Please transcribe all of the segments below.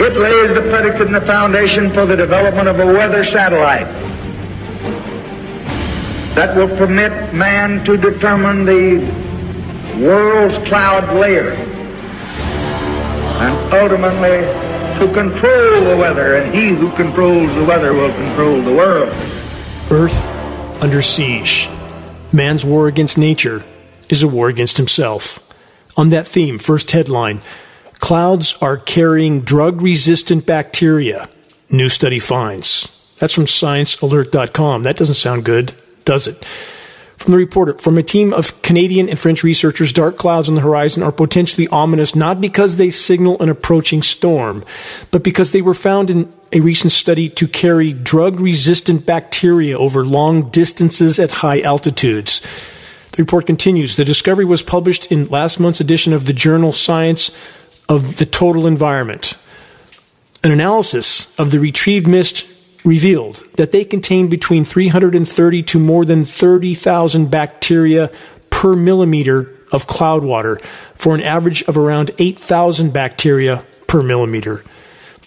It lays the predicate and the foundation for the development of a weather satellite that will permit man to determine the world's cloud layer and ultimately to control the weather, and he who controls the weather will control the world. Earth under siege. Man's war against nature is a war against himself. On that theme, first headline Clouds are carrying drug resistant bacteria, new study finds. That's from sciencealert.com. That doesn't sound good, does it? From the reporter, from a team of Canadian and French researchers, dark clouds on the horizon are potentially ominous not because they signal an approaching storm, but because they were found in a recent study to carry drug resistant bacteria over long distances at high altitudes. The report continues. The discovery was published in last month's edition of the journal Science of the Total Environment. An analysis of the retrieved mist revealed that they contain between 330 to more than 30,000 bacteria per millimeter of cloud water for an average of around 8,000 bacteria per millimeter.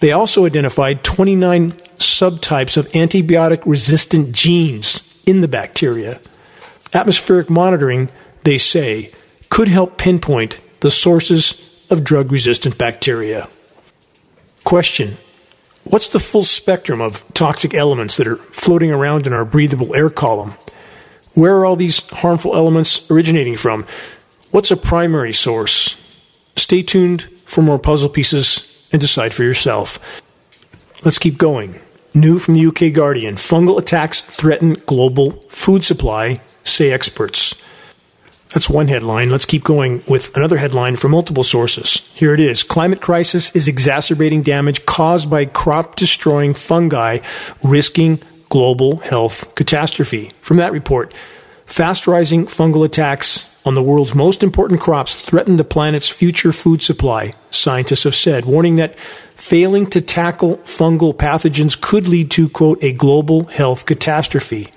They also identified 29 subtypes of antibiotic resistant genes in the bacteria. Atmospheric monitoring, they say, could help pinpoint the sources of drug resistant bacteria. Question What's the full spectrum of toxic elements that are floating around in our breathable air column? Where are all these harmful elements originating from? What's a primary source? Stay tuned for more puzzle pieces and decide for yourself. Let's keep going. New from the UK Guardian fungal attacks threaten global food supply, say experts. That's one headline. Let's keep going with another headline from multiple sources. Here it is. Climate crisis is exacerbating damage caused by crop destroying fungi, risking global health catastrophe. From that report, fast rising fungal attacks on the world's most important crops threaten the planet's future food supply, scientists have said, warning that failing to tackle fungal pathogens could lead to, quote, a global health catastrophe.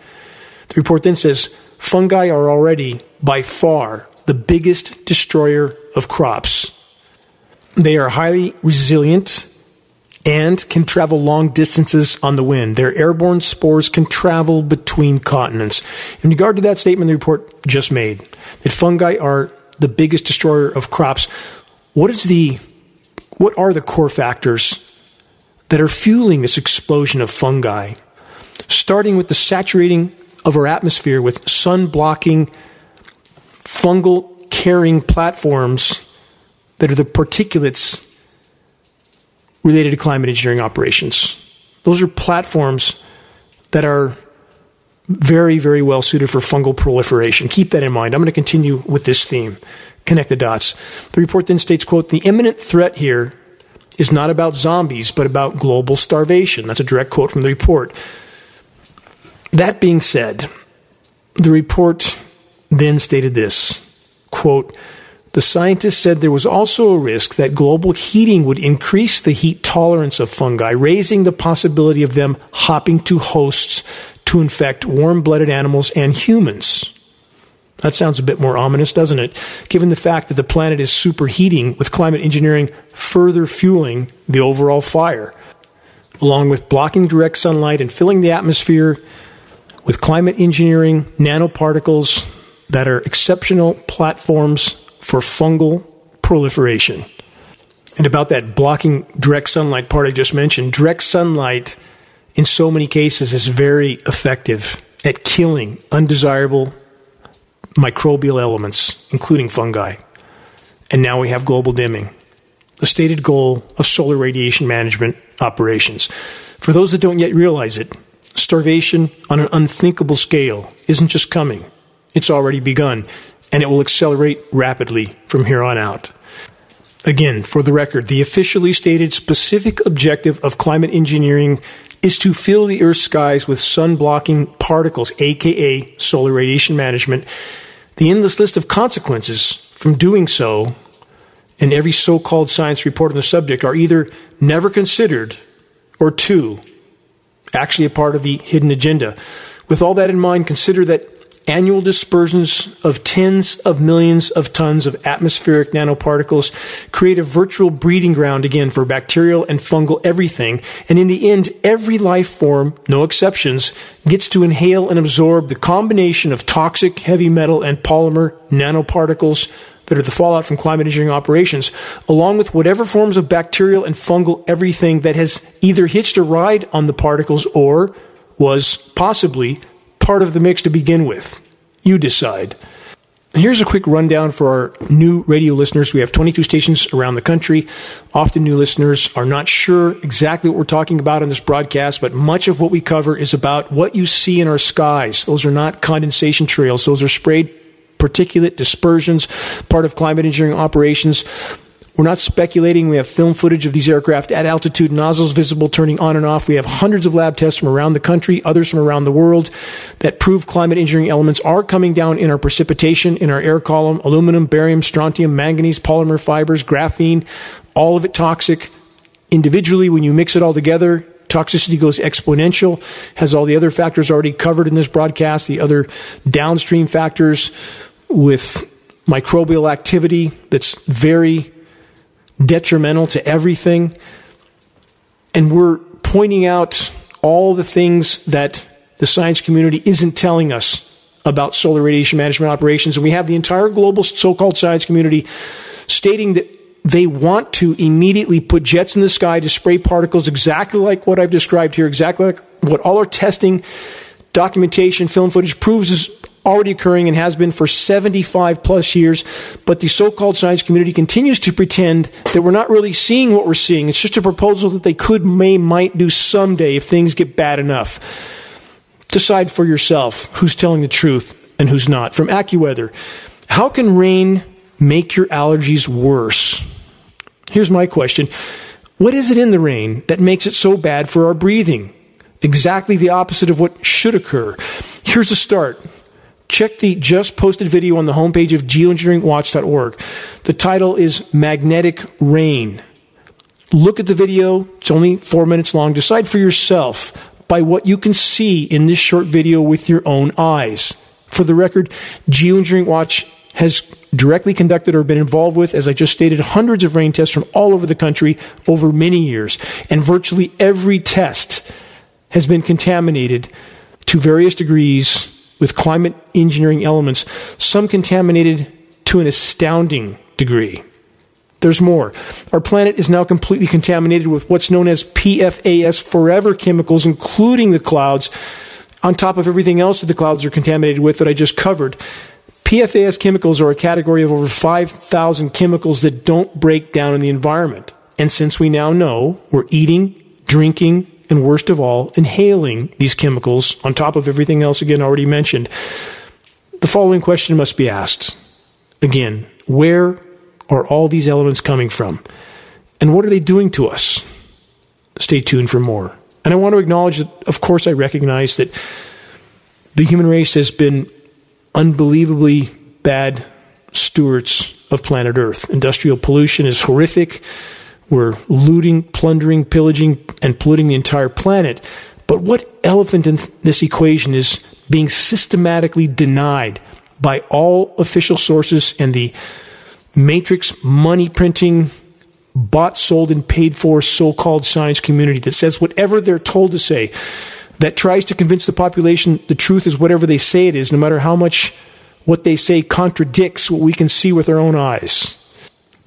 The report then says fungi are already by far the biggest destroyer of crops. They are highly resilient and can travel long distances on the wind. Their airborne spores can travel between continents. In regard to that statement the report just made, that fungi are the biggest destroyer of crops, what is the what are the core factors that are fueling this explosion of fungi? Starting with the saturating of our atmosphere with sun blocking fungal carrying platforms that are the particulates related to climate engineering operations. Those are platforms that are very, very well suited for fungal proliferation. Keep that in mind. I'm going to continue with this theme. Connect the dots. The report then states, quote, the imminent threat here is not about zombies, but about global starvation. That's a direct quote from the report. That being said, the report then stated this quote, the scientists said there was also a risk that global heating would increase the heat tolerance of fungi, raising the possibility of them hopping to hosts to infect warm blooded animals and humans. That sounds a bit more ominous, doesn't it? Given the fact that the planet is superheating, with climate engineering further fueling the overall fire, along with blocking direct sunlight and filling the atmosphere with climate engineering nanoparticles that are exceptional platforms for fungal proliferation. And about that blocking direct sunlight part I just mentioned, direct sunlight in so many cases is very effective at killing undesirable microbial elements, including fungi. And now we have global dimming, the stated goal of solar radiation management operations. For those that don't yet realize it, starvation on an unthinkable scale isn't just coming, it's already begun, and it will accelerate rapidly from here on out. Again, for the record, the officially stated specific objective of climate engineering is to fill the Earth's skies with sun blocking particles, aka solar radiation management. The endless list of consequences from doing so in every so called science report on the subject are either never considered or two, actually a part of the hidden agenda. With all that in mind, consider that annual dispersions of tens of millions of tons of atmospheric nanoparticles create a virtual breeding ground again for bacterial and fungal everything. And in the end, every life form, no exceptions, gets to inhale and absorb the combination of toxic heavy metal and polymer nanoparticles that are the fallout from climate engineering operations, along with whatever forms of bacterial and fungal everything that has either hitched a ride on the particles or was possibly part of the mix to begin with. You decide. Here's a quick rundown for our new radio listeners. We have 22 stations around the country. Often new listeners are not sure exactly what we're talking about in this broadcast, but much of what we cover is about what you see in our skies. Those are not condensation trails. Those are sprayed particulate dispersions, part of climate engineering operations. We're not speculating. We have film footage of these aircraft at altitude, nozzles visible, turning on and off. We have hundreds of lab tests from around the country, others from around the world that prove climate engineering elements are coming down in our precipitation, in our air column, aluminum, barium, strontium, manganese, polymer fibers, graphene, all of it toxic. Individually, when you mix it all together, toxicity goes exponential, has all the other factors already covered in this broadcast, the other downstream factors with microbial activity that's very detrimental to everything. And we're pointing out all the things that the science community isn't telling us about solar radiation management operations. And we have the entire global so called science community stating that they want to immediately put jets in the sky to spray particles exactly like what I've described here, exactly like what all our testing, documentation, film footage proves is already occurring and has been for 75 plus years. But the so called science community continues to pretend that we're not really seeing what we're seeing. It's just a proposal that they could, may, might do someday if things get bad enough. Decide for yourself who's telling the truth and who's not. From AccuWeather, how can rain make your allergies worse? Here's my question What is it in the rain that makes it so bad for our breathing? Exactly the opposite of what should occur. Here's a start check the just posted video on the homepage of geoengineeringwatch.org. The title is Magnetic Rain. Look at the video, it's only four minutes long. Decide for yourself by what you can see in this short video with your own eyes. For the record, Geoengineering Watch has directly conducted or been involved with, as I just stated, hundreds of rain tests from all over the country over many years. And virtually every test has been contaminated to various degrees with climate engineering elements, some contaminated to an astounding degree. There's more. Our planet is now completely contaminated with what's known as PFAS forever chemicals, including the clouds, on top of everything else that the clouds are contaminated with that I just covered. PFAS chemicals are a category of over 5,000 chemicals that don't break down in the environment. And since we now know we're eating, drinking, and worst of all, inhaling these chemicals on top of everything else again already mentioned, the following question must be asked. Again, where are all these elements coming from? And what are they doing to us? Stay tuned for more. And I want to acknowledge that, of course, I recognize that the human race has been unbelievably bad stewards of planet Earth. Industrial pollution is horrific. We're looting, plundering, pillaging, and polluting the entire planet. But what elephant in this equation is being systematically denied by all official sources and the matrix money printing, bought, sold, and paid for so called science community that says whatever they're told to say, that tries to convince the population the truth is whatever they say it is, no matter how much what they say contradicts what we can see with our own eyes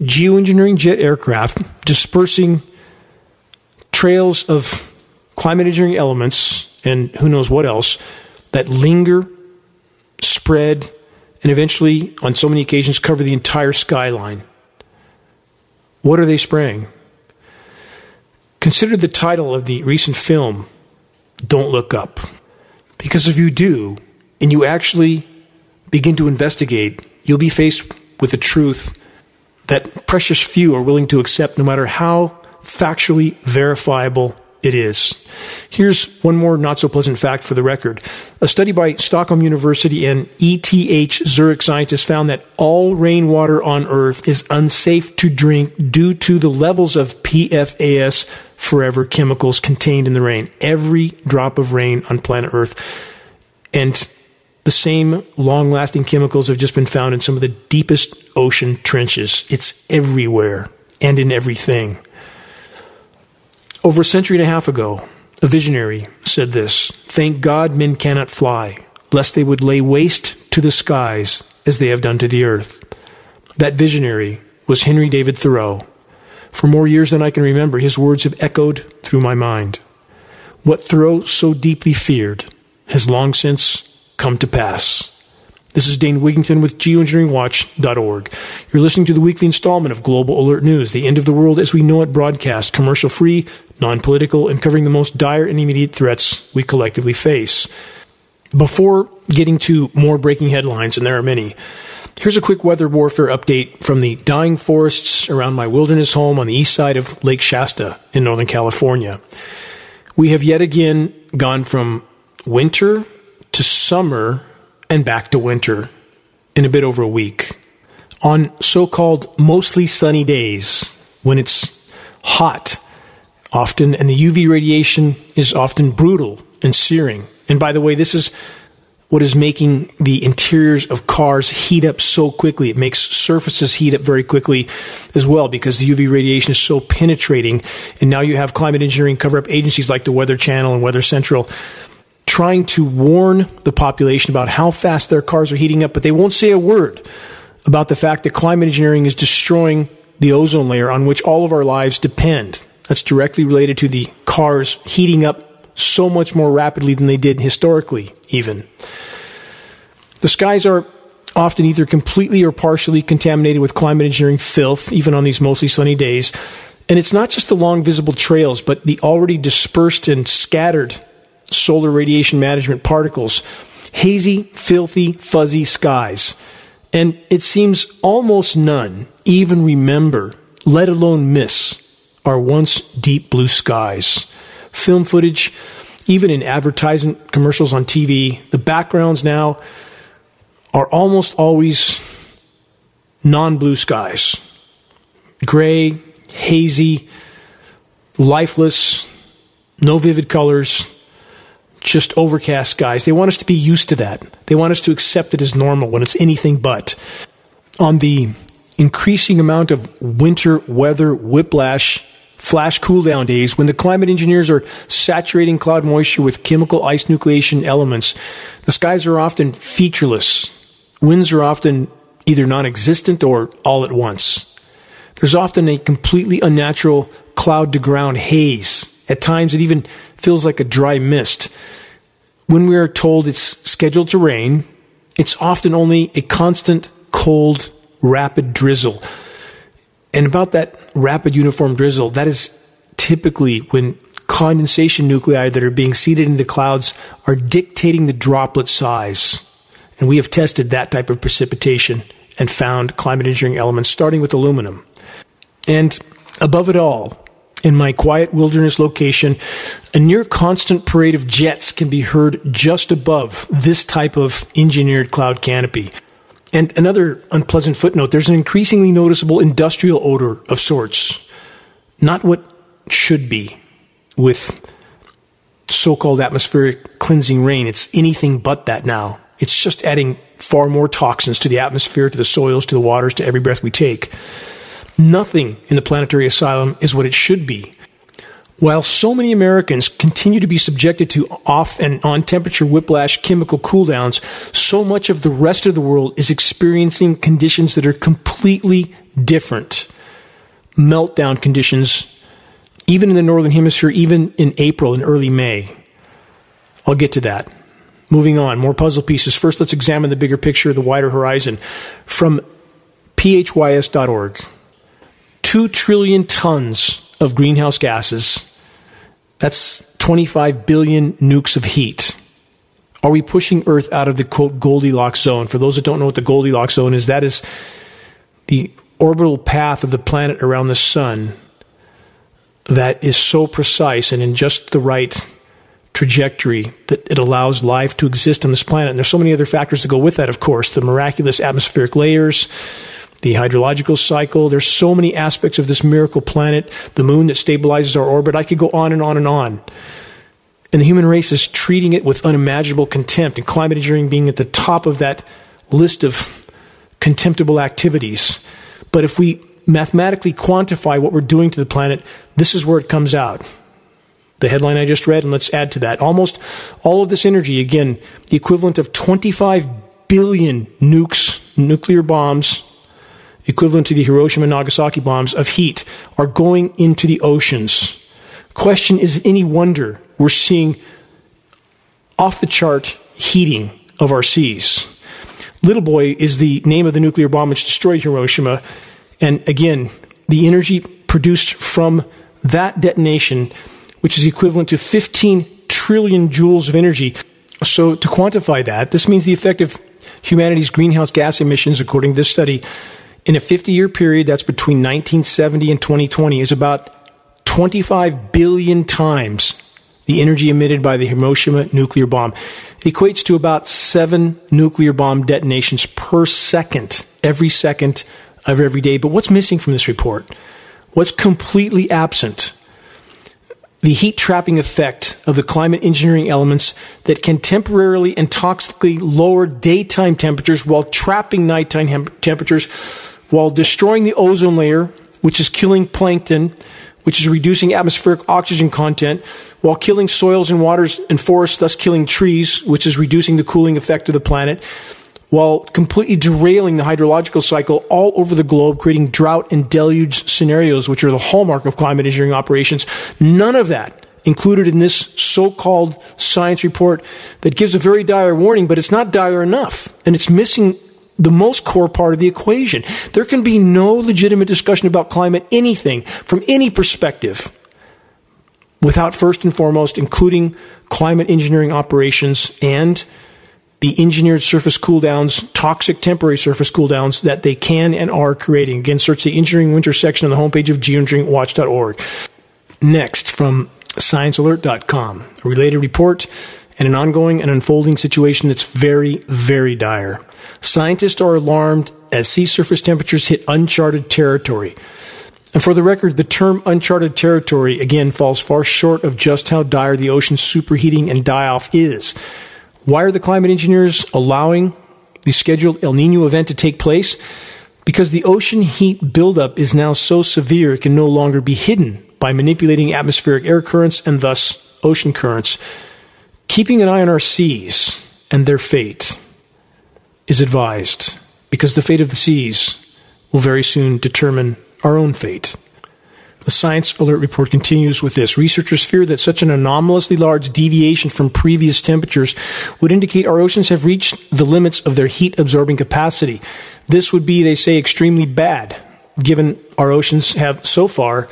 geoengineering jet aircraft dispersing trails of climate engineering elements and who knows what else that linger, spread, and eventually, on so many occasions, cover the entire skyline. What are they spraying? Consider the title of the recent film, Don't Look Up. Because if you do, and you actually begin to investigate, you'll be faced with the truth that precious few are willing to accept, no matter how factually verifiable it is. Here's one more not so pleasant fact for the record. A study by Stockholm University and ETH Zurich scientists found that all rainwater on Earth is unsafe to drink due to the levels of PFAS forever chemicals contained in the rain. Every drop of rain on planet Earth. And The same long lasting chemicals have just been found in some of the deepest ocean trenches. It's everywhere and in everything. Over a century and a half ago, a visionary said this Thank God men cannot fly, lest they would lay waste to the skies as they have done to the earth. That visionary was Henry David Thoreau. For more years than I can remember, his words have echoed through my mind. What Thoreau so deeply feared has long since come to pass. This is Dane Wigington with geoengineeringwatch.org. You're listening to the weekly installment of Global Alert News, the end of the world as we know it broadcast, commercial free, non political, and covering the most dire and immediate threats we collectively face. Before getting to more breaking headlines, and there are many, here's a quick weather warfare update from the dying forests around my wilderness home on the east side of Lake Shasta in Northern California. We have yet again gone from winter to summer and back to winter in a bit over a week. On so called mostly sunny days, when it's hot often, and the UV radiation is often brutal and searing. And by the way, this is what is making the interiors of cars heat up so quickly. It makes surfaces heat up very quickly as well because the UV radiation is so penetrating. And now you have climate engineering cover up agencies like the Weather Channel and Weather Central trying to warn the population about how fast their cars are heating up, but they won't say a word about the fact that climate engineering is destroying the ozone layer on which all of our lives depend. That's directly related to the cars heating up so much more rapidly than they did historically, even. The skies are often either completely or partially contaminated with climate engineering filth, even on these mostly sunny days. And it's not just the long visible trails, but the already dispersed and scattered solar radiation management particles, hazy, filthy, fuzzy skies. And it seems almost none even remember, let alone miss, our once deep blue skies. Film footage, even in advertisement commercials on TV, the backgrounds now are almost always non blue skies. Gray, hazy, lifeless, no vivid colors just overcast skies. They want us to be used to that. They want us to accept it as normal when it's anything but. On the increasing amount of winter weather whiplash flash cool down days when the climate engineers are saturating cloud moisture with chemical ice nucleation elements, the skies are often featureless. Winds are often either non existent or all at once. There's often a completely unnatural cloud to ground haze. At times, it even feels like a dry mist. When we are told it's scheduled to rain, it's often only a constant, cold, rapid drizzle. And about that rapid uniform drizzle, that is typically when condensation nuclei that are being seeded into the clouds are dictating the droplet size. And we have tested that type of precipitation and found climate engineering elements starting with aluminum. And above it all, in my quiet wilderness location, a near constant parade of jets can be heard just above this type of engineered cloud canopy. And another unpleasant footnote there's an increasingly noticeable industrial odor of sorts. Not what should be with so called atmospheric cleansing rain. It's anything but that now. It's just adding far more toxins to the atmosphere, to the soils, to the waters, to every breath we take. Nothing in the planetary asylum is what it should be. While so many Americans continue to be subjected to off and on temperature whiplash chemical cooldowns, so much of the rest of the world is experiencing conditions that are completely different. Meltdown conditions, even in the Northern Hemisphere, even in April and early May. I'll get to that. Moving on, more puzzle pieces. First, let's examine the bigger picture, the wider horizon. From phys.org. 2 trillion tons of greenhouse gases. That's 25 billion nukes of heat. Are we pushing Earth out of the quote Goldilocks zone? For those that don't know what the Goldilocks zone is, that is the orbital path of the planet around the sun that is so precise and in just the right trajectory that it allows life to exist on this planet. And there's so many other factors that go with that, of course. The miraculous atmospheric layers, the hydrological cycle. There's so many aspects of this miracle planet, the moon that stabilizes our orbit. I could go on and on and on. And the human race is treating it with unimaginable contempt, and climate engineering being at the top of that list of contemptible activities. But if we mathematically quantify what we're doing to the planet, this is where it comes out. The headline I just read, and let's add to that. Almost all of this energy, again, the equivalent of 25 billion nukes, nuclear bombs, equivalent to the Hiroshima and Nagasaki bombs of heat, are going into the oceans. Question is any wonder we're seeing off the chart heating of our seas. Little Boy is the name of the nuclear bomb which destroyed Hiroshima. And again, the energy produced from that detonation, which is equivalent to 15 trillion joules of energy. So, to quantify that, this means the effect of humanity's greenhouse gas emissions, according to this study, in a 50 year period that's between 1970 and 2020, is about 25 billion times the energy emitted by the Hiroshima nuclear bomb. It equates to about seven nuclear bomb detonations per second, every second of every day. But what's missing from this report? What's completely absent? The heat trapping effect of the climate engineering elements that can temporarily and toxically lower daytime temperatures while trapping nighttime temperatures, while destroying the ozone layer, which is killing plankton, which is reducing atmospheric oxygen content while killing soils and waters and forests, thus killing trees, which is reducing the cooling effect of the planet, while completely derailing the hydrological cycle all over the globe, creating drought and deluge scenarios, which are the hallmark of climate engineering operations. None of that included in this so-called science report that gives a very dire warning, but it's not dire enough. And it's missing the most core part of the equation. There can be no legitimate discussion about climate anything from any perspective without first and foremost including climate engineering operations and the engineered surface cool downs, toxic temporary surface cool downs that they can and are creating. Again, search the engineering winter section on the homepage of geoengineeringwatch.org. Next, from sciencealert.com, a related report and an ongoing and unfolding situation that's very, very dire. Scientists are alarmed as sea surface temperatures hit uncharted territory. And for the record, the term uncharted territory again falls far short of just how dire the ocean's superheating and die off is. Why are the climate engineers allowing the scheduled El Nino event to take place? Because the ocean heat buildup is now so severe it can no longer be hidden by manipulating atmospheric air currents and thus ocean currents. Keeping an eye on our seas and their fate is advised because the fate of the seas will very soon determine our own fate. The Science Alert report continues with this. Researchers fear that such an anomalously large deviation from previous temperatures would indicate our oceans have reached the limits of their heat absorbing capacity. This would be, they say, extremely bad, given our oceans have so far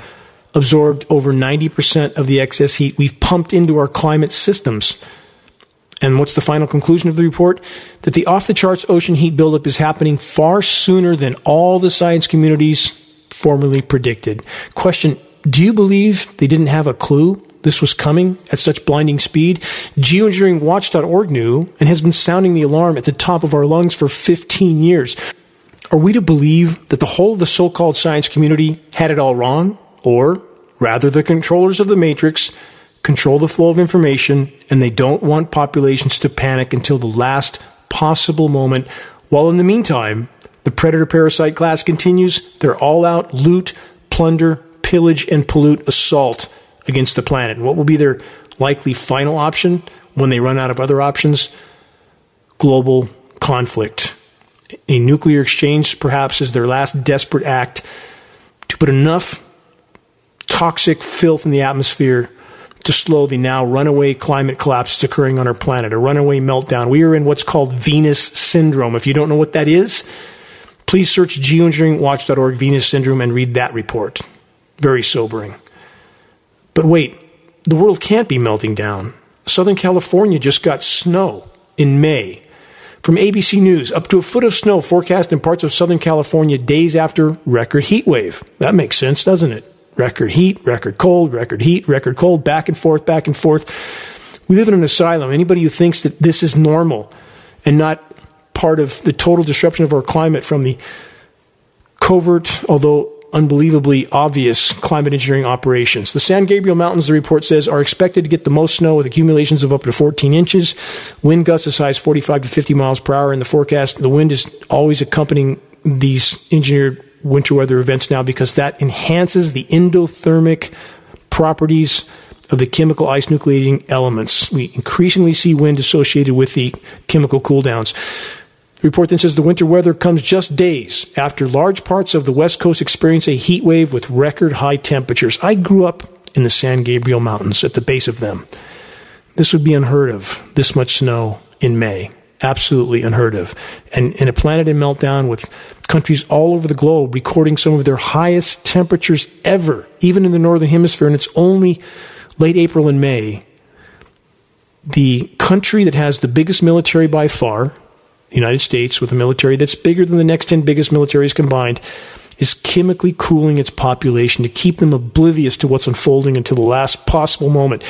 absorbed over 90% of the excess heat we've pumped into our climate systems. And what's the final conclusion of the report? That the off the charts ocean heat buildup is happening far sooner than all the science communities formerly predicted. Question Do you believe they didn't have a clue this was coming at such blinding speed? Geoengineeringwatch.org knew and has been sounding the alarm at the top of our lungs for 15 years. Are we to believe that the whole of the so called science community had it all wrong? Or, rather, the controllers of the matrix control the flow of information and they don't want populations to panic until the last possible moment, while in the meantime, the predator parasite class continues their all out loot, plunder, pillage, and pollute assault against the planet. And what will be their likely final option when they run out of other options? Global conflict. A nuclear exchange, perhaps, is their last desperate act to put enough toxic filth in the atmosphere to slow the now runaway climate collapse that's occurring on our planet, a runaway meltdown. We are in what's called Venus syndrome. If you don't know what that is, please search geoengineeringwatch.org Venus syndrome and read that report. Very sobering. But wait, the world can't be melting down. Southern California just got snow in May. From ABC News, up to a foot of snow forecast in parts of Southern California days after record heat wave. That makes sense, doesn't it? Record heat, record cold, record heat, record cold, back and forth, back and forth. We live in an asylum. Anybody who thinks that this is normal and not part of the total disruption of our climate from the covert, although unbelievably obvious climate engineering operations. The San Gabriel Mountains, the report says, are expected to get the most snow with accumulations of up to 14 inches. Wind gusts as high as 45 to 50 miles per hour in the forecast. The wind is always accompanying these engineered winter weather events now because that enhances the endothermic properties of the chemical ice nucleating elements. We increasingly see wind associated with the chemical cooldowns. The report then says the winter weather comes just days after large parts of the West Coast experience a heat wave with record high temperatures. I grew up in the San Gabriel Mountains at the base of them. This would be unheard of, this much snow in May. Absolutely unheard of. And in a planet in meltdown with countries all over the globe recording some of their highest temperatures ever, even in the Northern Hemisphere, and it's only late April and May. The country that has the biggest military by far, the United States, with a military that's bigger than the next 10 biggest militaries combined, is chemically cooling its population to keep them oblivious to what's unfolding until the last possible moment.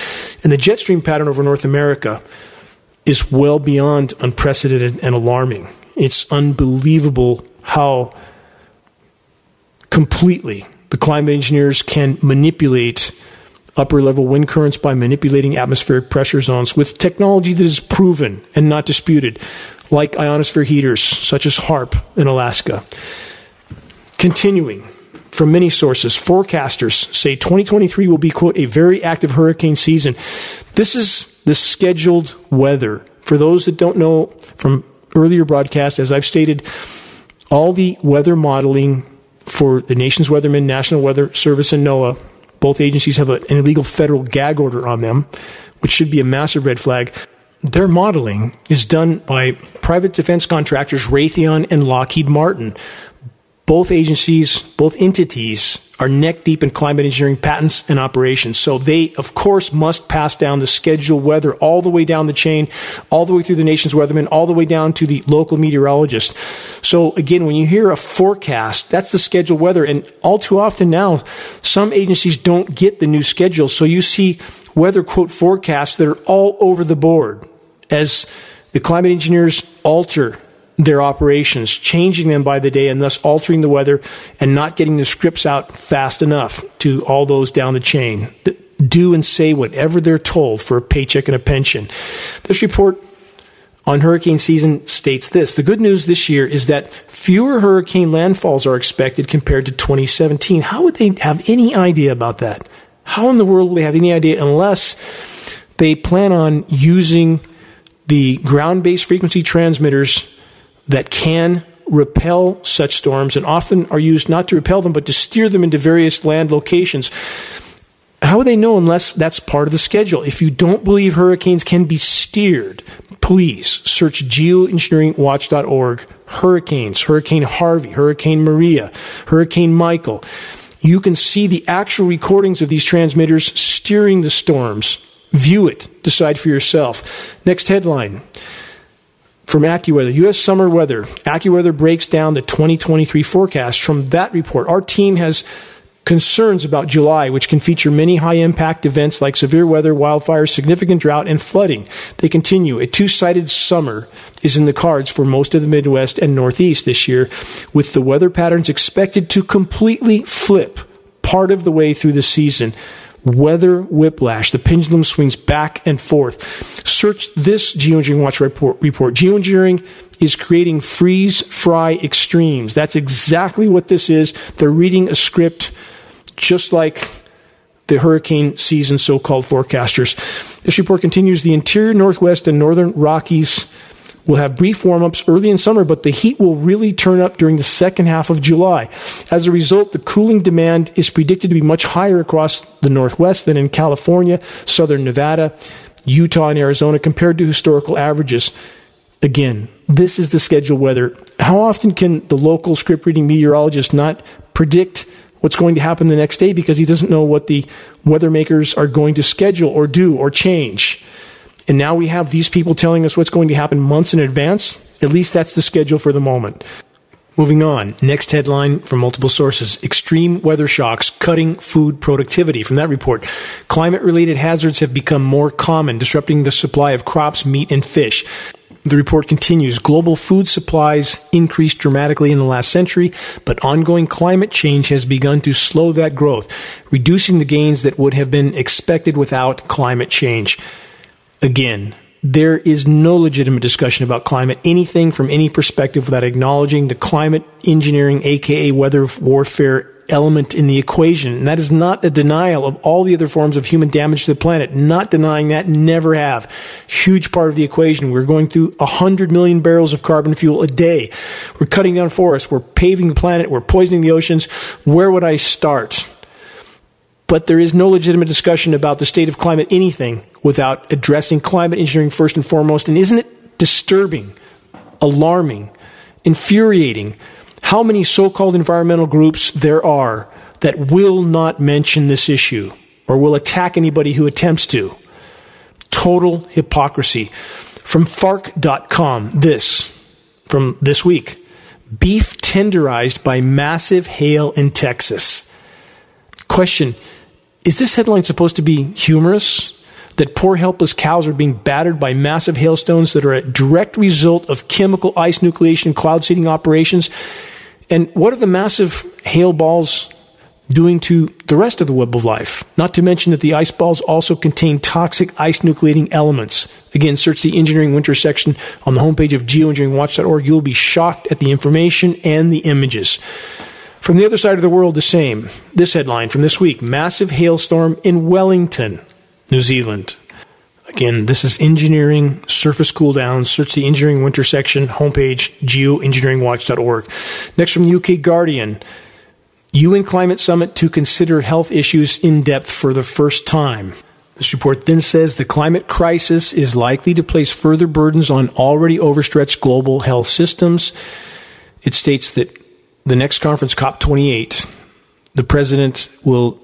And the jet stream pattern over North America is well beyond unprecedented and alarming. It's unbelievable how completely the climate engineers can manipulate upper level wind currents by manipulating atmospheric pressure zones with technology that is proven and not disputed like ionosphere heaters such as HAARP in Alaska. Continuing from many sources, forecasters say 2023 will be, quote, a very active hurricane season. This is the scheduled weather. For those that don't know from earlier broadcasts, as I've stated, all the weather modeling for the nation's weathermen, National Weather Service, and NOAA, both agencies have an illegal federal gag order on them, which should be a massive red flag their modeling is done by private defense contractors Raytheon and Lockheed Martin. Both agencies, both entities are neck deep in climate engineering patents and operations. So they, of course, must pass down the scheduled weather all the way down the chain, all the way through the nation's weathermen, all the way down to the local meteorologist. So again, when you hear a forecast, that's the scheduled weather. And all too often now, some agencies don't get the new schedule. So you see weather quote forecasts that are all over the board as the climate engineers alter their operations, changing them by the day and thus altering the weather and not getting the scripts out fast enough to all those down the chain. Do and say whatever they're told for a paycheck and a pension. This report on hurricane season states this. The good news this year is that fewer hurricane landfalls are expected compared to 2017. How would they have any idea about that? How in the world would they have any idea unless they plan on using the ground based frequency transmitters that can repel such storms and often are used not to repel them but to steer them into various land locations. How would they know unless that's part of the schedule? If you don't believe hurricanes can be steered, please search geoengineeringwatch.org hurricanes, Hurricane Harvey, Hurricane Maria, Hurricane Michael. You can see the actual recordings of these transmitters steering the storms View it. Decide for yourself. Next headline from AccuWeather, U.S. summer weather. AccuWeather breaks down the 2023 forecast. From that report, our team has concerns about July, which can feature many high impact events like severe weather, wildfires, significant drought, and flooding. They continue. A two sided summer is in the cards for most of the Midwest and Northeast this year, with the weather patterns expected to completely flip part of the way through the season weather whiplash. The pendulum swings back and forth. Search this Geoengineering Watch report. report. Geoengineering is creating freeze fry extremes. That's exactly what this is. They're reading a script just like the hurricane season so called forecasters. This report continues the interior Northwest and Northern Rockies We'll have brief warm ups early in summer, but the heat will really turn up during the second half of July. As a result, the cooling demand is predicted to be much higher across the Northwest than in California, southern Nevada, Utah, and Arizona compared to historical averages. Again, this is the scheduled weather. How often can the local script reading meteorologist not predict what's going to happen the next day because he doesn't know what the weather makers are going to schedule or do or change? And now we have these people telling us what's going to happen months in advance. At least that's the schedule for the moment. Moving on, next headline from multiple sources Extreme weather shocks cutting food productivity. From that report, climate related hazards have become more common, disrupting the supply of crops, meat, and fish. The report continues global food supplies increased dramatically in the last century, but ongoing climate change has begun to slow that growth, reducing the gains that would have been expected without climate change. Again, there is no legitimate discussion about climate, anything from any perspective, without acknowledging the climate engineering, aka weather warfare element in the equation. And that is not a denial of all the other forms of human damage to the planet. Not denying that, never have. Huge part of the equation. We're going through 100 million barrels of carbon fuel a day. We're cutting down forests. We're paving the planet. We're poisoning the oceans. Where would I start? But there is no legitimate discussion about the state of climate anything without addressing climate engineering first and foremost. And isn't it disturbing, alarming, infuriating how many so called environmental groups there are that will not mention this issue or will attack anybody who attempts to. Total hypocrisy. From Fark.com, this from this week beef tenderized by massive hail in Texas. Question Is this headline supposed to be humorous? That poor helpless cows are being battered by massive hailstones that are a direct result of chemical ice nucleation cloud seeding operations and what are the massive hail balls doing to the rest of the web of life? Not to mention that the ice balls also contain toxic ice nucleating elements. Again, search the engineering winter section on the homepage of geoengineeringwatch.org. You'll be shocked at the information and the images. From the other side of the world, the same. This headline from this week Massive hailstorm in Wellington, New Zealand. Again, this is engineering surface cool down. Search the engineering winter section homepage, geoengineeringwatch.org. Next from the UK Guardian, UN Climate Summit to consider health issues in depth for the first time. This report then says the climate crisis is likely to place further burdens on already overstretched global health systems. It states that the next conference, COP28, the president will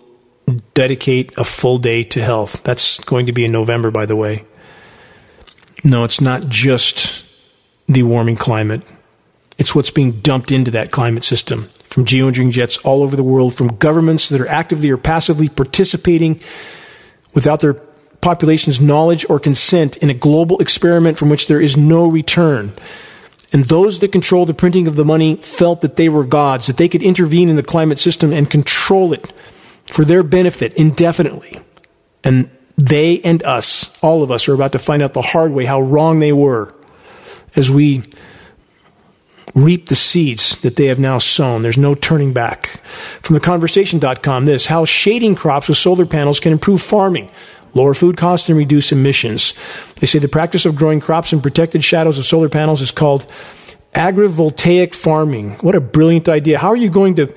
dedicate a full day to health. That's going to be in November, by the way. No, it's not just the warming climate. It's what's being dumped into that climate system from geoengineering jets all over the world, from governments that are actively or passively participating without their population's knowledge or consent in a global experiment from which there is no return. And those that control the printing of the money felt that they were gods, that they could intervene in the climate system and control it for their benefit indefinitely. And they and us, all of us, are about to find out the hard way how wrong they were as we reap the seeds that they have now sown. There's no turning back. From theconversation.com, this how shading crops with solar panels can improve farming, lower food costs, and reduce emissions. They say the practice of growing crops in protected shadows of solar panels is called agrivoltaic farming. What a brilliant idea. How are you going to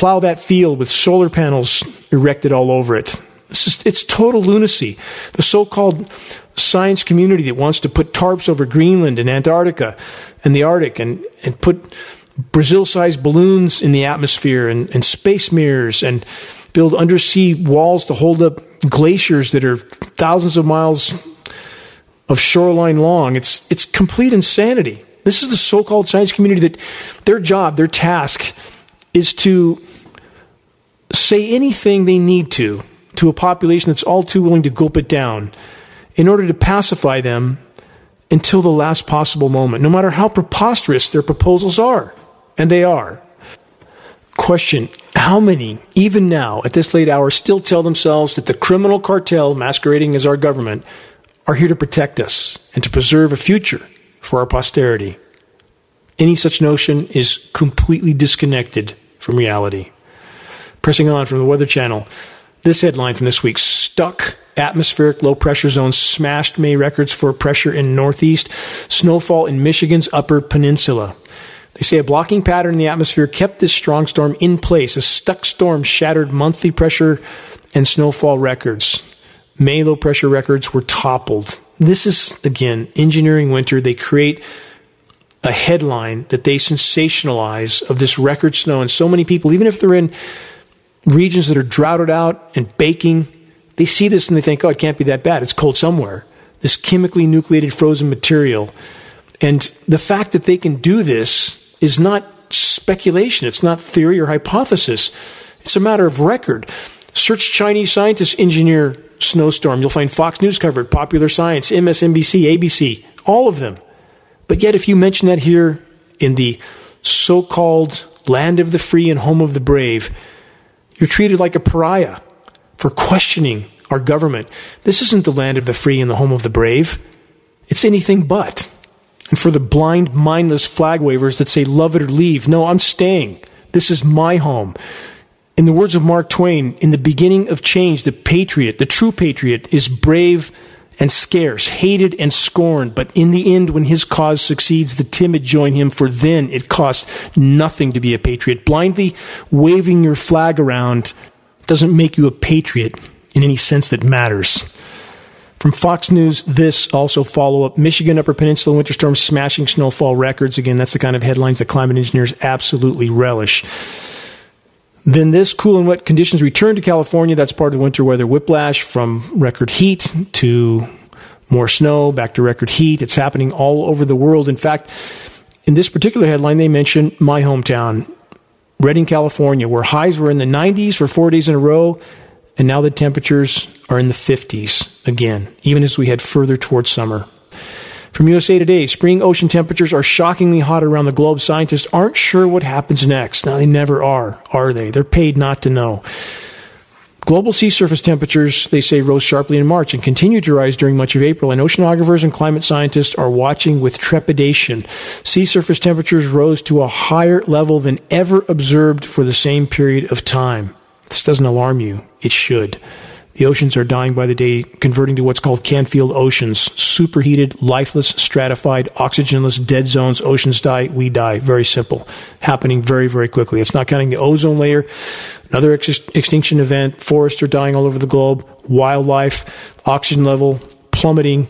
plow that field with solar panels erected all over it. It's, just, it's total lunacy. The so called science community that wants to put tarps over Greenland and Antarctica and the Arctic and, and put Brazil sized balloons in the atmosphere and, and space mirrors and build undersea walls to hold up glaciers that are thousands of miles of shoreline long. It's, it's complete insanity. This is the so called science community that their job, their task, is to say anything they need to to a population that's all too willing to gulp it down in order to pacify them until the last possible moment, no matter how preposterous their proposals are. And they are. Question How many, even now, at this late hour, still tell themselves that the criminal cartel masquerading as our government are here to protect us and to preserve a future for our posterity? Any such notion is completely disconnected from reality. Pressing on from the Weather Channel, this headline from this week Stuck atmospheric low pressure zone smashed May records for pressure in Northeast, snowfall in Michigan's Upper Peninsula. They say a blocking pattern in the atmosphere kept this strong storm in place. A stuck storm shattered monthly pressure and snowfall records. May low pressure records were toppled. This is, again, engineering winter. They create a headline that they sensationalize of this record snow. And so many people, even if they're in regions that are droughted out and baking, they see this and they think, oh, it can't be that bad. It's cold somewhere. This chemically nucleated frozen material. And the fact that they can do this is not speculation, it's not theory or hypothesis. It's a matter of record. Search Chinese scientists engineer snowstorm. You'll find Fox News covered, Popular Science, MSNBC, ABC, all of them. But yet, if you mention that here in the so called land of the free and home of the brave, you're treated like a pariah for questioning our government. This isn't the land of the free and the home of the brave. It's anything but. And for the blind, mindless flag wavers that say, love it or leave, no, I'm staying. This is my home. In the words of Mark Twain, in the beginning of change, the patriot, the true patriot, is brave and scarce, hated and scorned. But in the end, when his cause succeeds, the timid join him, for then it costs nothing to be a patriot. Blindly waving your flag around doesn't make you a patriot in any sense that matters. From Fox News, this also follow up Michigan Upper Peninsula winter storm smashing snowfall records. Again, that's the kind of headlines that climate engineers absolutely relish. Then this cool and wet conditions return to California. That's part of the winter weather whiplash from record heat to more snow, back to record heat. It's happening all over the world. In fact, in this particular headline, they mention my hometown, Redding, California, where highs were in the 90s for four days in a row, and now the temperatures are in the 50s again, even as we head further towards summer. From USA Today, spring ocean temperatures are shockingly hot around the globe. Scientists aren't sure what happens next. Now, they never are, are they? They're paid not to know. Global sea surface temperatures, they say, rose sharply in March and continued to rise during much of April, and oceanographers and climate scientists are watching with trepidation. Sea surface temperatures rose to a higher level than ever observed for the same period of time. This doesn't alarm you. It should. The oceans are dying by the day, converting to what's called Canfield oceans. Superheated, lifeless, stratified, oxygenless, dead zones. Oceans die, we die. Very simple. Happening very, very quickly. It's not counting the ozone layer. Another ex- extinction event. Forests are dying all over the globe. Wildlife, oxygen level plummeting,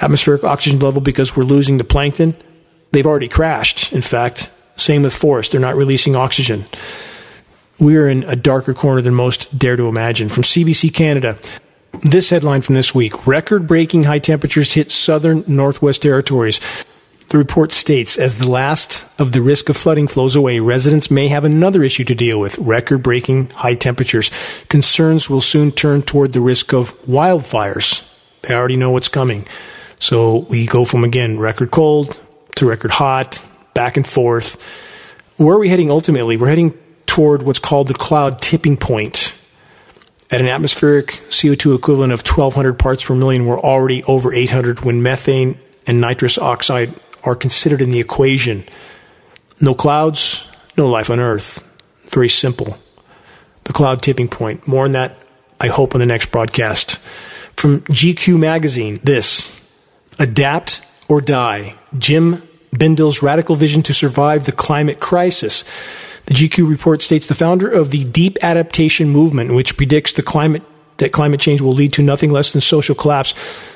atmospheric oxygen level because we're losing the plankton. They've already crashed, in fact. Same with forests. They're not releasing oxygen we are in a darker corner than most dare to imagine. From CBC Canada, this headline from this week record breaking high temperatures hit southern Northwest Territories. The report states as the last of the risk of flooding flows away, residents may have another issue to deal with record breaking high temperatures. Concerns will soon turn toward the risk of wildfires. They already know what's coming. So we go from again record cold to record hot, back and forth. Where are we heading ultimately? We're heading toward what's called the cloud tipping point. At an atmospheric CO2 equivalent of 1200 parts per million, we're already over 800 when methane and nitrous oxide are considered in the equation. No clouds, no life on Earth. Very simple. The cloud tipping point. More on that, I hope, on the next broadcast. From GQ Magazine, this Adapt or Die. Jem Bendell's radical vision to survive the climate crisis. The GQ report states the founder of the deep adaptation movement, which predicts the climate that climate change will lead to nothing less than social collapse,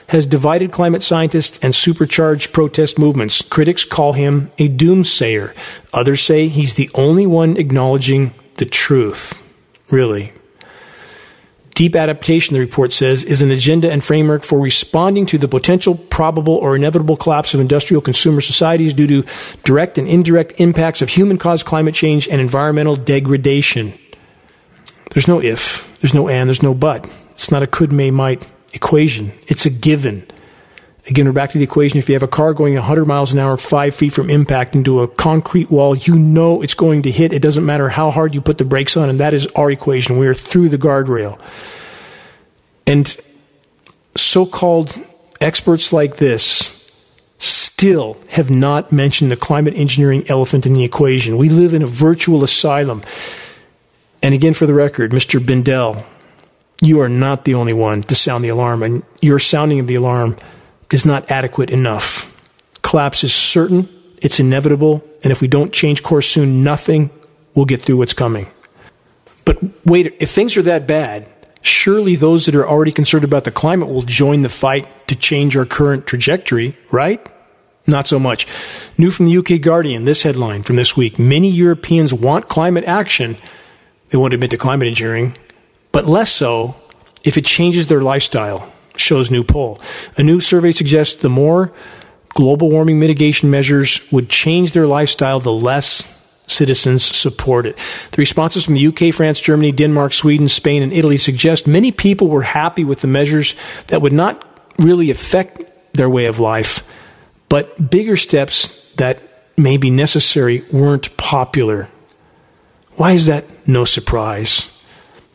has divided climate scientists and supercharged protest movements. Critics call him a doomsayer. Others say he's the only one acknowledging the truth. Really, Deep adaptation, the report says, is an agenda and framework for responding to the potential, probable, or inevitable collapse of industrial consumer societies due to direct and indirect impacts of human caused climate change and environmental degradation. There's no if, there's no and, there's no but. It's not a could, may, might equation. It's a given. Again, we're back to the equation. If you have a car going 100 miles an hour, five feet from impact into a concrete wall, you know it's going to hit. It doesn't matter how hard you put the brakes on, and that is our equation. We are through the guardrail. And so called experts like this still have not mentioned the climate engineering elephant in the equation. We live in a virtual asylum. And again, for the record, Mr. Bendell, you are not the only one to sound the alarm, and your sounding of the alarm is not adequate enough. Collapse is certain, it's inevitable, and if we don't change course soon, nothing will get through what's coming. But wait, if things are that bad, surely those that are already concerned about the climate will join the fight to change our current trajectory, right? Not so much. New from the UK Guardian, this headline from this week Many Europeans want climate action. They won't admit to climate engineering, but less so if it changes their lifestyle, shows new poll. A new survey suggests the more global warming mitigation measures would change their lifestyle, the less citizens support it. The responses from the UK, France, Germany, Denmark, Sweden, Spain, and Italy suggest many people were happy with the measures that would not really affect their way of life, But bigger steps that may be necessary weren't popular. Why is that no surprise?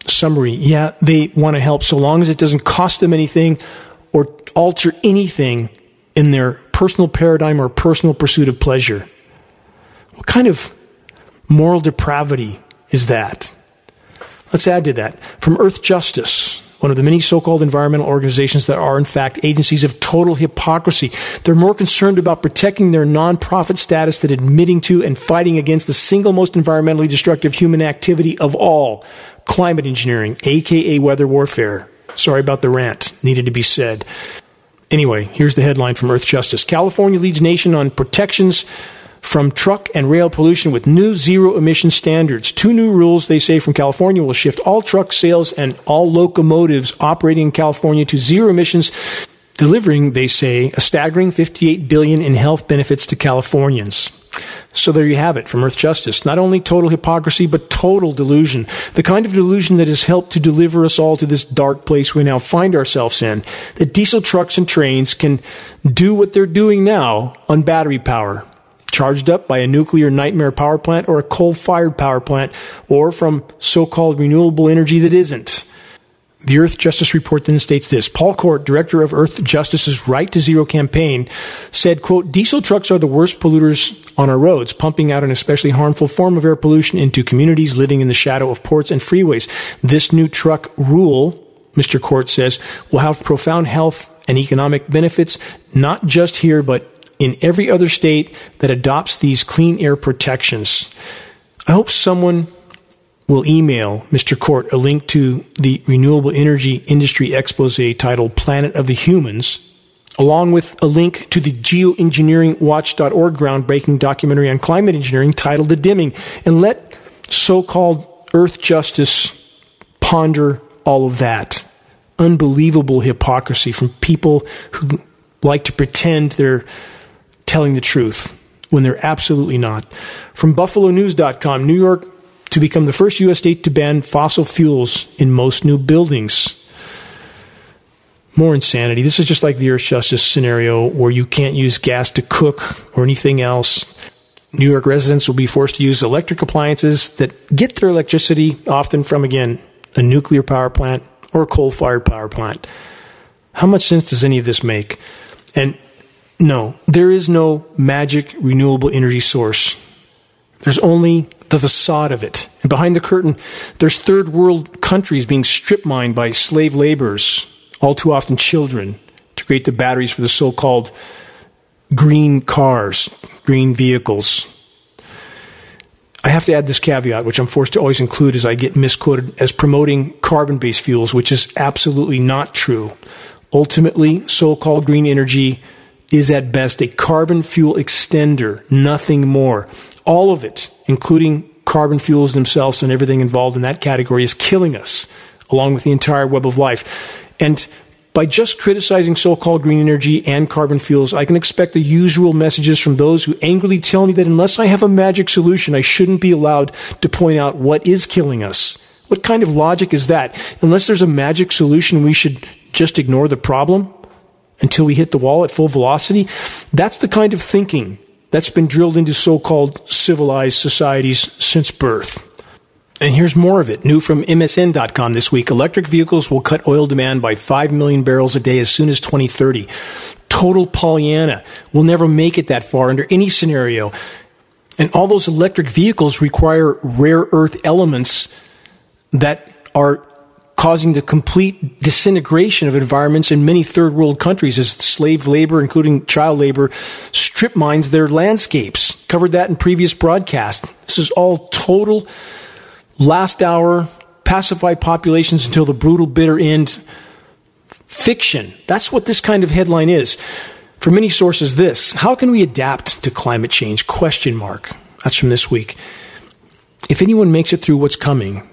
Summary Yeah, they want to help so long as it doesn't cost them anything or alter anything in their personal paradigm or personal pursuit of pleasure. What kind of moral depravity is that? Let's add to that. From Earth Justice, one of the many so called environmental organizations that are, in fact, agencies of total hypocrisy. They're more concerned about protecting their nonprofit status than admitting to and fighting against the single most environmentally destructive human activity of all climate engineering, aka weather warfare. Sorry about the rant, needed to be said. Anyway, here's the headline from Earth Justice California leads nation on protections from truck and rail pollution with new zero emission standards. Two new rules, they say, from California will shift all truck sales and all locomotives operating in California to zero emissions, delivering, they say, a staggering 58 billion in health benefits to Californians. So there you have it from Earth Justice. Not only total hypocrisy, but total delusion. The kind of delusion that has helped to deliver us all to this dark place we now find ourselves in. That diesel trucks and trains can do what they're doing now on battery power charged up by a nuclear nightmare power plant or a coal fired power plant or from so called renewable energy that isn't. The Earth Justice Report then states this. Paul Cort, director of Earth Justice's Right to Zero campaign, said, quote, diesel trucks are the worst polluters on our roads, pumping out an especially harmful form of air pollution into communities living in the shadow of ports and freeways. This new truck rule, Mr. Cort says, will have profound health and economic benefits, not just here, but in every other state that adopts these clean air protections. I hope someone will email Mr. Cort a link to the renewable energy industry expose titled Planet of the Humans, along with a link to the geoengineeringwatch.org groundbreaking documentary on climate engineering titled The Dimming, and let so called Earth Justice ponder all of that. Unbelievable hypocrisy from people who like to pretend they're telling the truth when they're absolutely not. From BuffaloNews.com, New York to become the first U.S. state to ban fossil fuels in most new buildings. More insanity. This is just like the Earth Justice scenario where you can't use gas to cook or anything else. New York residents will be forced to use electric appliances that get their electricity often from, again, a nuclear power plant or a coal fired power plant. How much sense does any of this make? And no, there is no magic renewable energy source. There's only the facade of it. And behind the curtain, there's third world countries being strip mined by slave laborers, all too often children, to create the batteries for the so called green cars, green vehicles. I have to add this caveat, which I'm forced to always include as I get misquoted as promoting carbon based fuels, which is absolutely not true. Ultimately, so called green energy is at best a carbon fuel extender, nothing more. All of it, including carbon fuels themselves and everything involved in that category, is killing us, along with the entire web of life. And by just criticizing so called green energy and carbon fuels, I can expect the usual messages from those who angrily tell me that unless I have a magic solution, I shouldn't be allowed to point out what is killing us. What kind of logic is that? Unless there's a magic solution, we should just ignore the problem? until we hit the wall at full velocity. That's the kind of thinking that's been drilled into so called civilized societies since birth. And here's more of it. New from MSN.com this week. Electric vehicles will cut oil demand by 5 million barrels a day as soon as 2030. Total Pollyanna. We'll never make it that far under any scenario. And all those electric vehicles require rare earth elements that are causing the complete disintegration of environments in many third world countries as slave labor, including child labor, strip mines their landscapes. Covered that in previous broadcasts. This is all total last hour, pacify populations until the brutal bitter end fiction. That's what this kind of headline is. For many sources, this how can we adapt to climate change? Question mark. That's from this week. If anyone makes it through what's coming,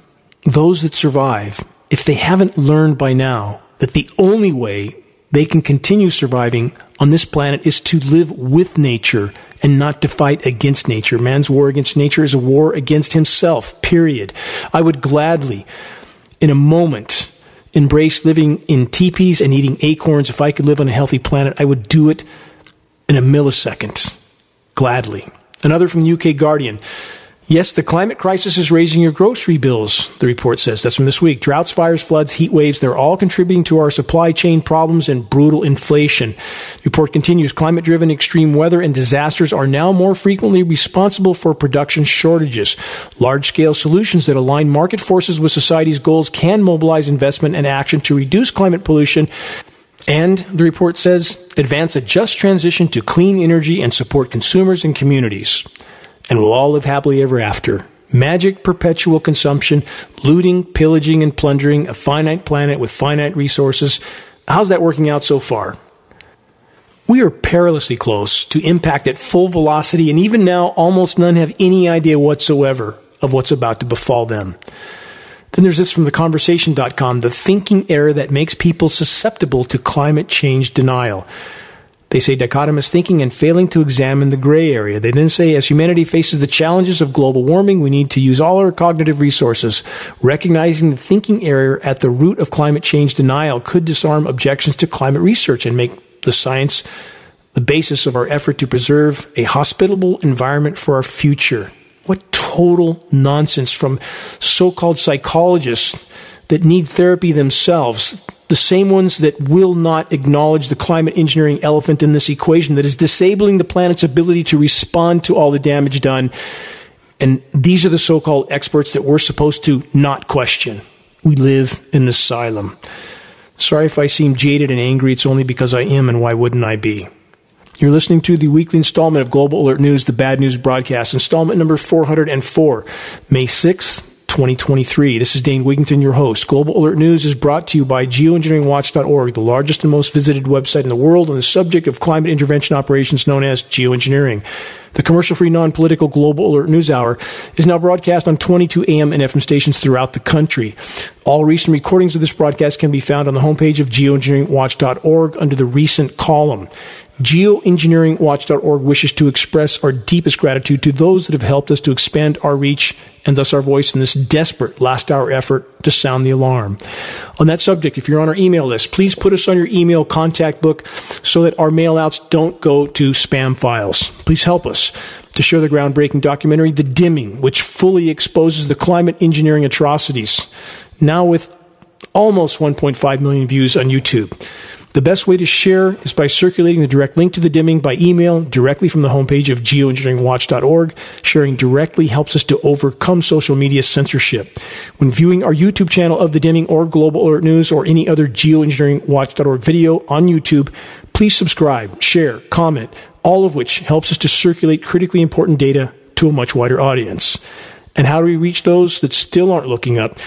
those that survive if they haven't learned by now that the only way they can continue surviving on this planet is to live with nature and not to fight against nature. Man's war against nature is a war against himself, period. I would gladly, in a moment, embrace living in teepees and eating acorns. If I could live on a healthy planet, I would do it in a millisecond. Gladly. Another from the UK Guardian. Yes, the climate crisis is raising your grocery bills, the report says. That's from this week. Droughts, fires, floods, heat waves, they're all contributing to our supply chain problems and brutal inflation. The report continues climate driven extreme weather and disasters are now more frequently responsible for production shortages. Large scale solutions that align market forces with society's goals can mobilize investment and action to reduce climate pollution and the report says advance a just transition to clean energy and support consumers and communities and we'll all live happily ever after. Magic perpetual consumption, looting, pillaging, and plundering a finite planet with finite resources. How's that working out so far? We are perilously close to impact at full velocity, and even now, almost none have any idea whatsoever of what's about to befall them. Then there's this from theconversation.com the thinking error that makes people susceptible to climate change denial. They say dichotomous thinking and failing to examine the gray area. They then say, as humanity faces the challenges of global warming, we need to use all our cognitive resources. Recognizing the thinking error at the root of climate change denial could disarm objections to climate research and make the science the basis of our effort to preserve a hospitable environment for our future. What total nonsense from so called psychologists that need therapy themselves the same ones that will not acknowledge the climate engineering elephant in this equation that is disabling the planet's ability to respond to all the damage done. And these are the so called experts that we're supposed to not question. We live in an asylum. Sorry if I seem jaded and angry, it's only because I am, and why wouldn't I be? You're listening to the weekly installment of Global Alert News, the Bad News Broadcast, installment number 404, May 6th, 2023. This is Dane Wigington, your host. Global Alert News is brought to you by geoengineeringwatch.org, the largest and most visited website in the world on the subject of climate intervention operations known as geoengineering. The commercial free, non political Global Alert News Hour is now broadcast on 22 AM and FM stations throughout the country. All recent recordings of this broadcast can be found on the homepage of geoengineeringwatch.org under the recent column. Geoengineeringwatch.org wishes to express our deepest gratitude to those that have helped us to expand our reach and thus our voice in this desperate last hour effort to sound the alarm. On that subject, if you're on our email list, please put us on your email contact book so that our mailouts don't go to spam files. Please help us to share the groundbreaking documentary, The Dimming, which fully exposes the climate engineering atrocities, now with almost 1.5 million views on YouTube. The best way to share is by circulating the direct link to the dimming by email directly from the homepage of geoengineeringwatch.org. Sharing directly helps us to overcome social media censorship. When viewing our YouTube channel of the dimming or Global Alert News or any other geoengineeringwatch.org video on YouTube, please subscribe, share, comment, all of which helps us to circulate critically important data to a much wider audience. And how do we reach those that still aren't looking up?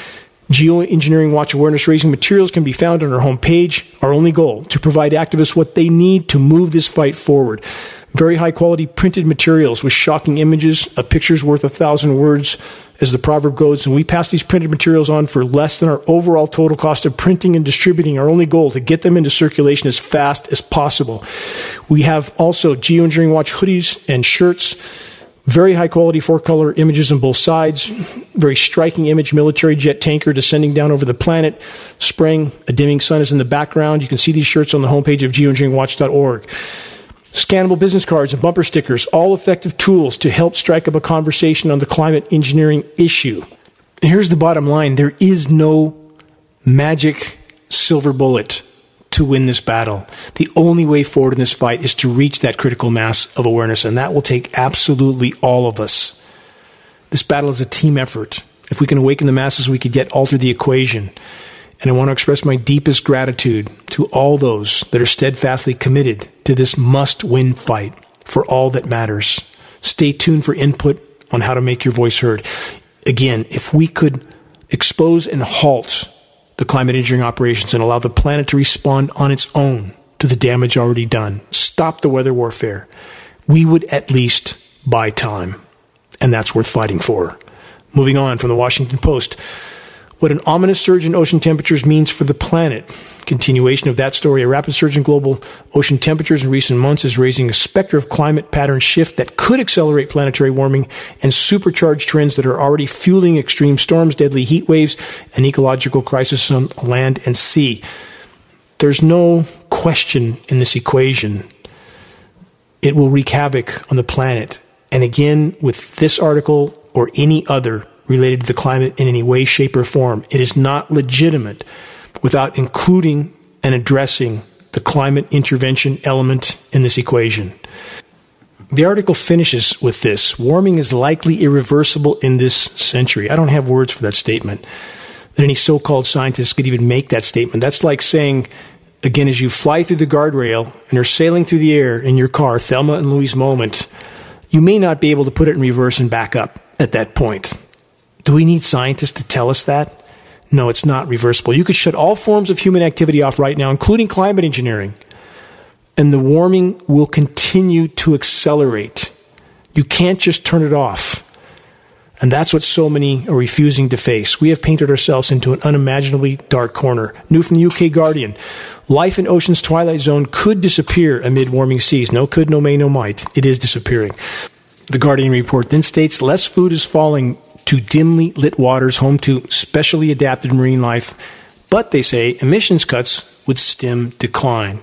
Geoengineering Watch awareness raising materials can be found on our homepage. Our only goal to provide activists what they need to move this fight forward. Very high quality printed materials with shocking images, a picture's worth a thousand words, as the proverb goes, and we pass these printed materials on for less than our overall total cost of printing and distributing. Our only goal to get them into circulation as fast as possible. We have also Geoengineering Watch hoodies and shirts very high quality four color images on both sides. Very striking image military jet tanker descending down over the planet. Spring, a dimming sun is in the background. You can see these shirts on the homepage of geoengineeringwatch.org. Scannable business cards and bumper stickers, all effective tools to help strike up a conversation on the climate engineering issue. Here's the bottom line there is no magic silver bullet to win this battle. The only way forward in this fight is to reach that critical mass of awareness, and that will take absolutely all of us. This battle is a team effort. If we can awaken the masses, we could yet alter the equation. And I want to express my deepest gratitude to all those that are steadfastly committed to this must win fight for all that matters. Stay tuned for input on how to make your voice heard. Again, if we could expose and halt the climate engineering operations and allow the planet to respond on its own to the damage already done, stop the weather warfare, we would at least buy time. And that's worth fighting for. Moving on from the Washington Post what an ominous surge in ocean temperatures means for the planet. Continuation of that story, a rapid surge in global ocean temperatures in recent months is raising a specter of climate pattern shift that could accelerate planetary warming and supercharge trends that are already fueling extreme storms, deadly heat waves, and ecological crisis on land and sea. There's no question in this equation it will wreak havoc on the planet. And again, with this article or any other related to the climate in any way, shape, or form, it is not legitimate without including and addressing the climate intervention element in this equation. The article finishes with this warming is likely irreversible in this century. I don't have words for that statement. That any so called scientist could even make that statement. That's like saying, again, as you fly through the guardrail and are sailing through the air in your car, Thelma and Louise moment, you may not be able to put it in reverse and back up at that point. Do we need scientists to tell us that? No, it's not reversible. You could shut all forms of human activity off right now, including climate engineering and the warming will continue to accelerate. You can't just turn it off. And that's what so many are refusing to face. We have painted ourselves into an unimaginably dark corner. New from the UK Guardian Life in ocean's twilight zone could disappear amid warming seas. No could, no may, no might. It is disappearing. The Guardian report then states less food is falling to dimly lit waters home to specially adapted marine life, but they say emissions cuts would stem decline.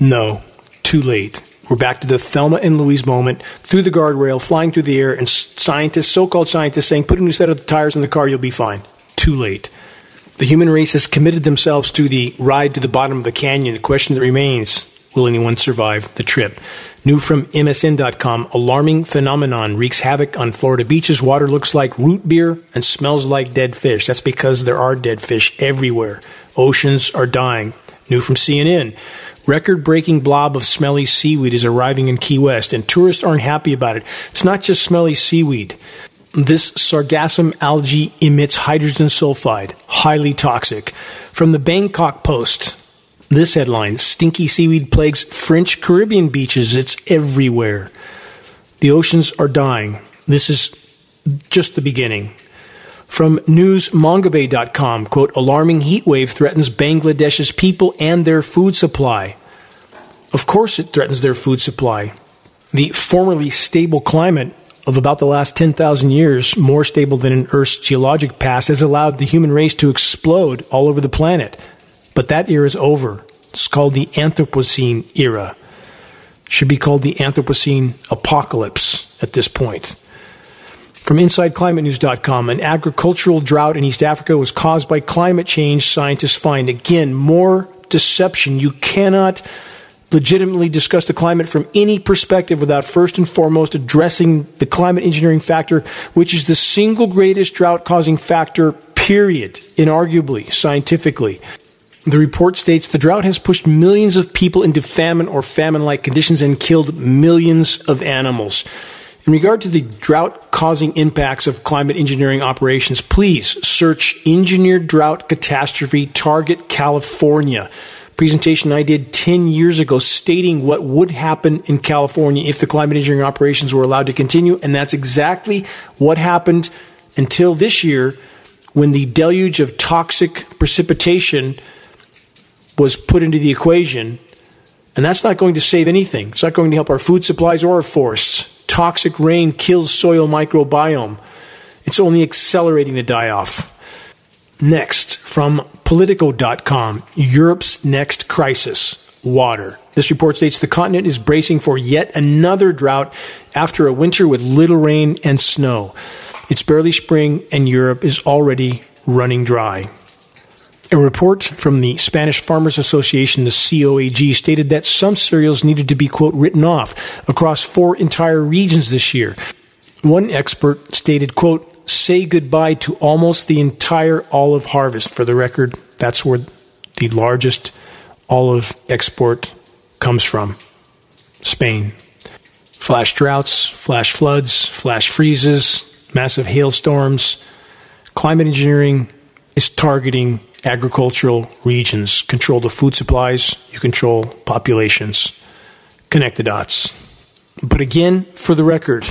No, too late. We're back to the Thelma and Louise moment through the guardrail, flying through the air, and scientists, so called scientists, saying, put a new set of tires in the car, you'll be fine. Too late. The human race has committed themselves to the ride to the bottom of the canyon. The question that remains will anyone survive the trip? New from MSN.com alarming phenomenon wreaks havoc on Florida beaches. Water looks like root beer and smells like dead fish. That's because there are dead fish everywhere. Oceans are dying. New from CNN record breaking blob of smelly seaweed is arriving in Key West, and tourists aren't happy about it. It's not just smelly seaweed. This sargassum algae emits hydrogen sulfide, highly toxic. From the Bangkok Post, this headline Stinky seaweed plagues French Caribbean beaches. It's everywhere. The oceans are dying. This is just the beginning. From newsmongabay.com, quote, alarming heat wave threatens Bangladesh's people and their food supply. Of course, it threatens their food supply. The formerly stable climate of about the last 10,000 years, more stable than in Earth's geologic past, has allowed the human race to explode all over the planet. But that era is over. It's called the Anthropocene era. Should be called the Anthropocene apocalypse at this point. From InsideClimateNews.com, an agricultural drought in East Africa was caused by climate change, scientists find. Again, more deception. You cannot legitimately discuss the climate from any perspective without first and foremost addressing the climate engineering factor, which is the single greatest drought causing factor, period, inarguably, scientifically. The report states the drought has pushed millions of people into famine or famine like conditions and killed millions of animals. In regard to the drought causing impacts of climate engineering operations, please search Engineered Drought Catastrophe Target California. Presentation I did 10 years ago stating what would happen in California if the climate engineering operations were allowed to continue, and that's exactly what happened until this year when the deluge of toxic precipitation was put into the equation. And that's not going to save anything. It's not going to help our food supplies or our forests toxic rain kills soil microbiome. It's only accelerating the die off. Next, from Politico.com Europe's next crisis water. This report states the continent is bracing for yet another drought after a winter with little rain and snow. It's barely spring, and Europe is already running dry. A report from the Spanish Farmers Association, the COAG, stated that some cereals needed to be, quote, written off across four entire regions this year. One expert stated, quote, say goodbye to almost the entire olive harvest. For the record, that's where the largest olive export comes from Spain. Flash droughts, flash floods, flash freezes, massive hailstorms. Climate engineering is targeting agricultural regions. Control the food supplies, you control populations. Connect the dots. But again, for the record,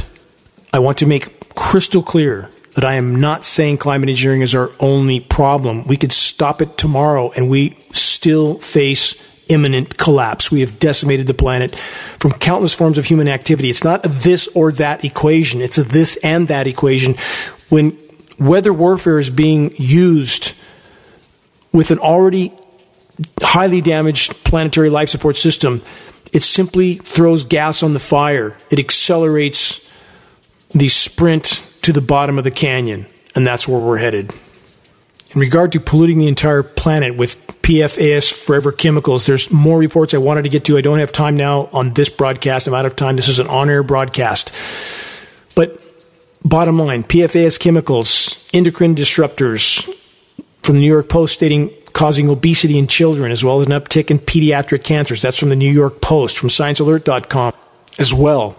I want to make crystal clear that I am not saying climate engineering is our only problem. We could stop it tomorrow and we still face imminent collapse. We have decimated the planet from countless forms of human activity. It's not a this or that equation, it's a this and that equation. When weather warfare is being used with an already highly damaged planetary life support system, it simply throws gas on the fire. It accelerates the sprint to the bottom of the canyon, and that's where we're headed. In regard to polluting the entire planet with PFAS forever chemicals, there's more reports I wanted to get to. I don't have time now on this broadcast. I'm out of time. This is an on air broadcast. But bottom line PFAS chemicals, endocrine disruptors from the New York Post stating causing obesity in children as well as an uptick in pediatric cancers. That's from the New York Post, from sciencealert.com as well.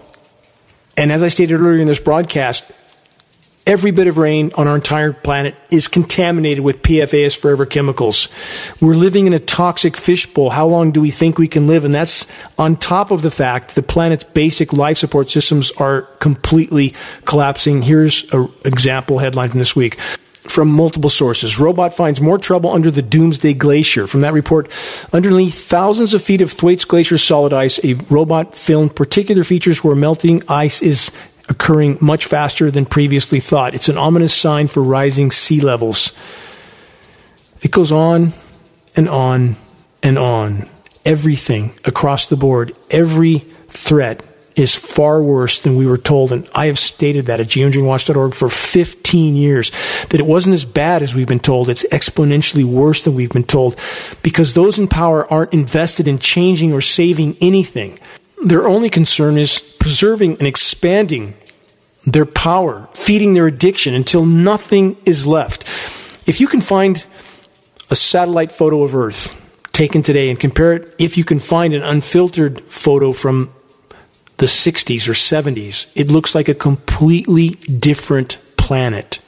And as I stated earlier in this broadcast, every bit of rain on our entire planet is contaminated with PFAS forever chemicals. We're living in a toxic fishbowl. How long do we think we can live? And that's on top of the fact the planet's basic life support systems are completely collapsing. Here's an example headline from this week from multiple sources. Robot finds more trouble under the Doomsday Glacier. From that report, underneath thousands of feet of Thwaites Glacier solid ice, a robot filmed particular features where melting ice is occurring much faster than previously thought. It's an ominous sign for rising sea levels. It goes on and on and on. Everything across the board, every threat is far worse than we were told. And I have stated that at geoengineeringwatch.org for 15 years, that it wasn't as bad as we've been told. It's exponentially worse than we've been told because those in power aren't invested in changing or saving anything. Their only concern is preserving and expanding their power, feeding their addiction until nothing is left. If you can find a satellite photo of Earth taken today and compare it, if you can find an unfiltered photo from the 60s or 70s, it looks like a completely different planet.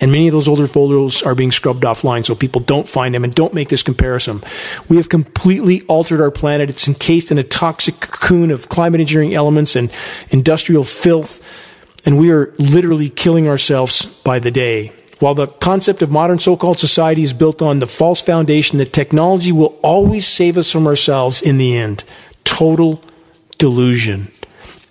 And many of those older photos are being scrubbed offline so people don't find them and don't make this comparison. We have completely altered our planet. It's encased in a toxic cocoon of climate engineering elements and industrial filth. And we are literally killing ourselves by the day. While the concept of modern so called society is built on the false foundation that technology will always save us from ourselves in the end, total delusion.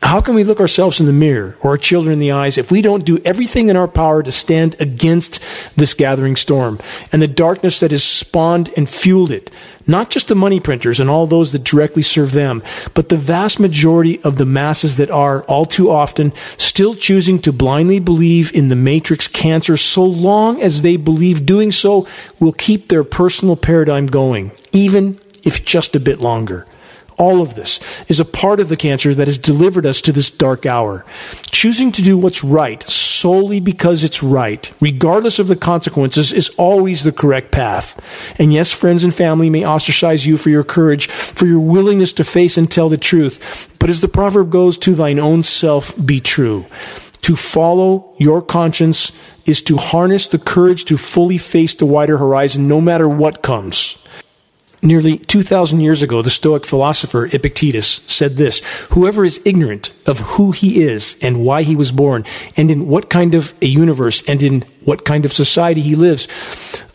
How can we look ourselves in the mirror or our children in the eyes if we don't do everything in our power to stand against this gathering storm and the darkness that has spawned and fueled it? Not just the money printers and all those that directly serve them, but the vast majority of the masses that are, all too often, still choosing to blindly believe in the matrix cancer so long as they believe doing so will keep their personal paradigm going, even if just a bit longer. All of this is a part of the cancer that has delivered us to this dark hour. Choosing to do what's right solely because it's right, regardless of the consequences, is always the correct path. And yes, friends and family may ostracize you for your courage, for your willingness to face and tell the truth. But as the proverb goes, to thine own self be true. To follow your conscience is to harness the courage to fully face the wider horizon no matter what comes. Nearly 2,000 years ago, the Stoic philosopher Epictetus said this Whoever is ignorant of who he is and why he was born, and in what kind of a universe and in what kind of society he lives,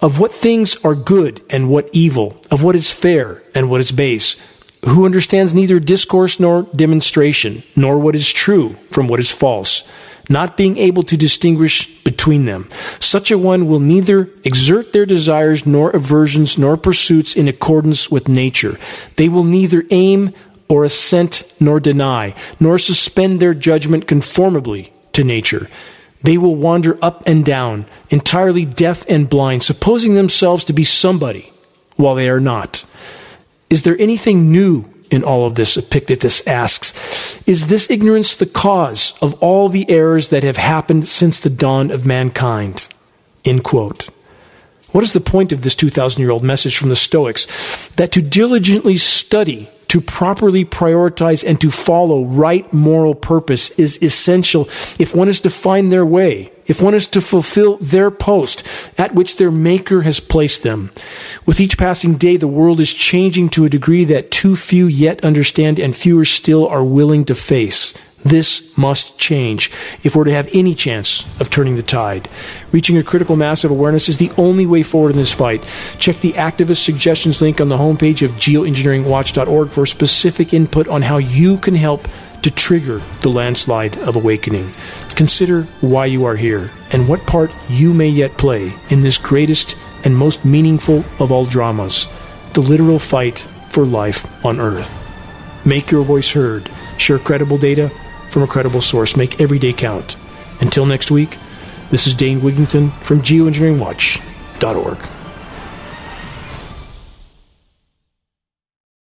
of what things are good and what evil, of what is fair and what is base, who understands neither discourse nor demonstration, nor what is true from what is false, not being able to distinguish between them. Such a one will neither exert their desires nor aversions nor pursuits in accordance with nature. They will neither aim or assent nor deny, nor suspend their judgment conformably to nature. They will wander up and down, entirely deaf and blind, supposing themselves to be somebody while they are not. Is there anything new in all of this, Epictetus asks, is this ignorance the cause of all the errors that have happened since the dawn of mankind? End quote. What is the point of this 2,000 year old message from the Stoics? That to diligently study to properly prioritize and to follow right moral purpose is essential if one is to find their way, if one is to fulfill their post at which their Maker has placed them. With each passing day, the world is changing to a degree that too few yet understand and fewer still are willing to face. This must change if we're to have any chance of turning the tide. Reaching a critical mass of awareness is the only way forward in this fight. Check the activist suggestions link on the homepage of geoengineeringwatch.org for specific input on how you can help to trigger the landslide of awakening. Consider why you are here and what part you may yet play in this greatest and most meaningful of all dramas the literal fight for life on Earth. Make your voice heard. Share credible data from a credible source. Make every day count. Until next week, this is Dane Wigington from geoengineeringwatch.org.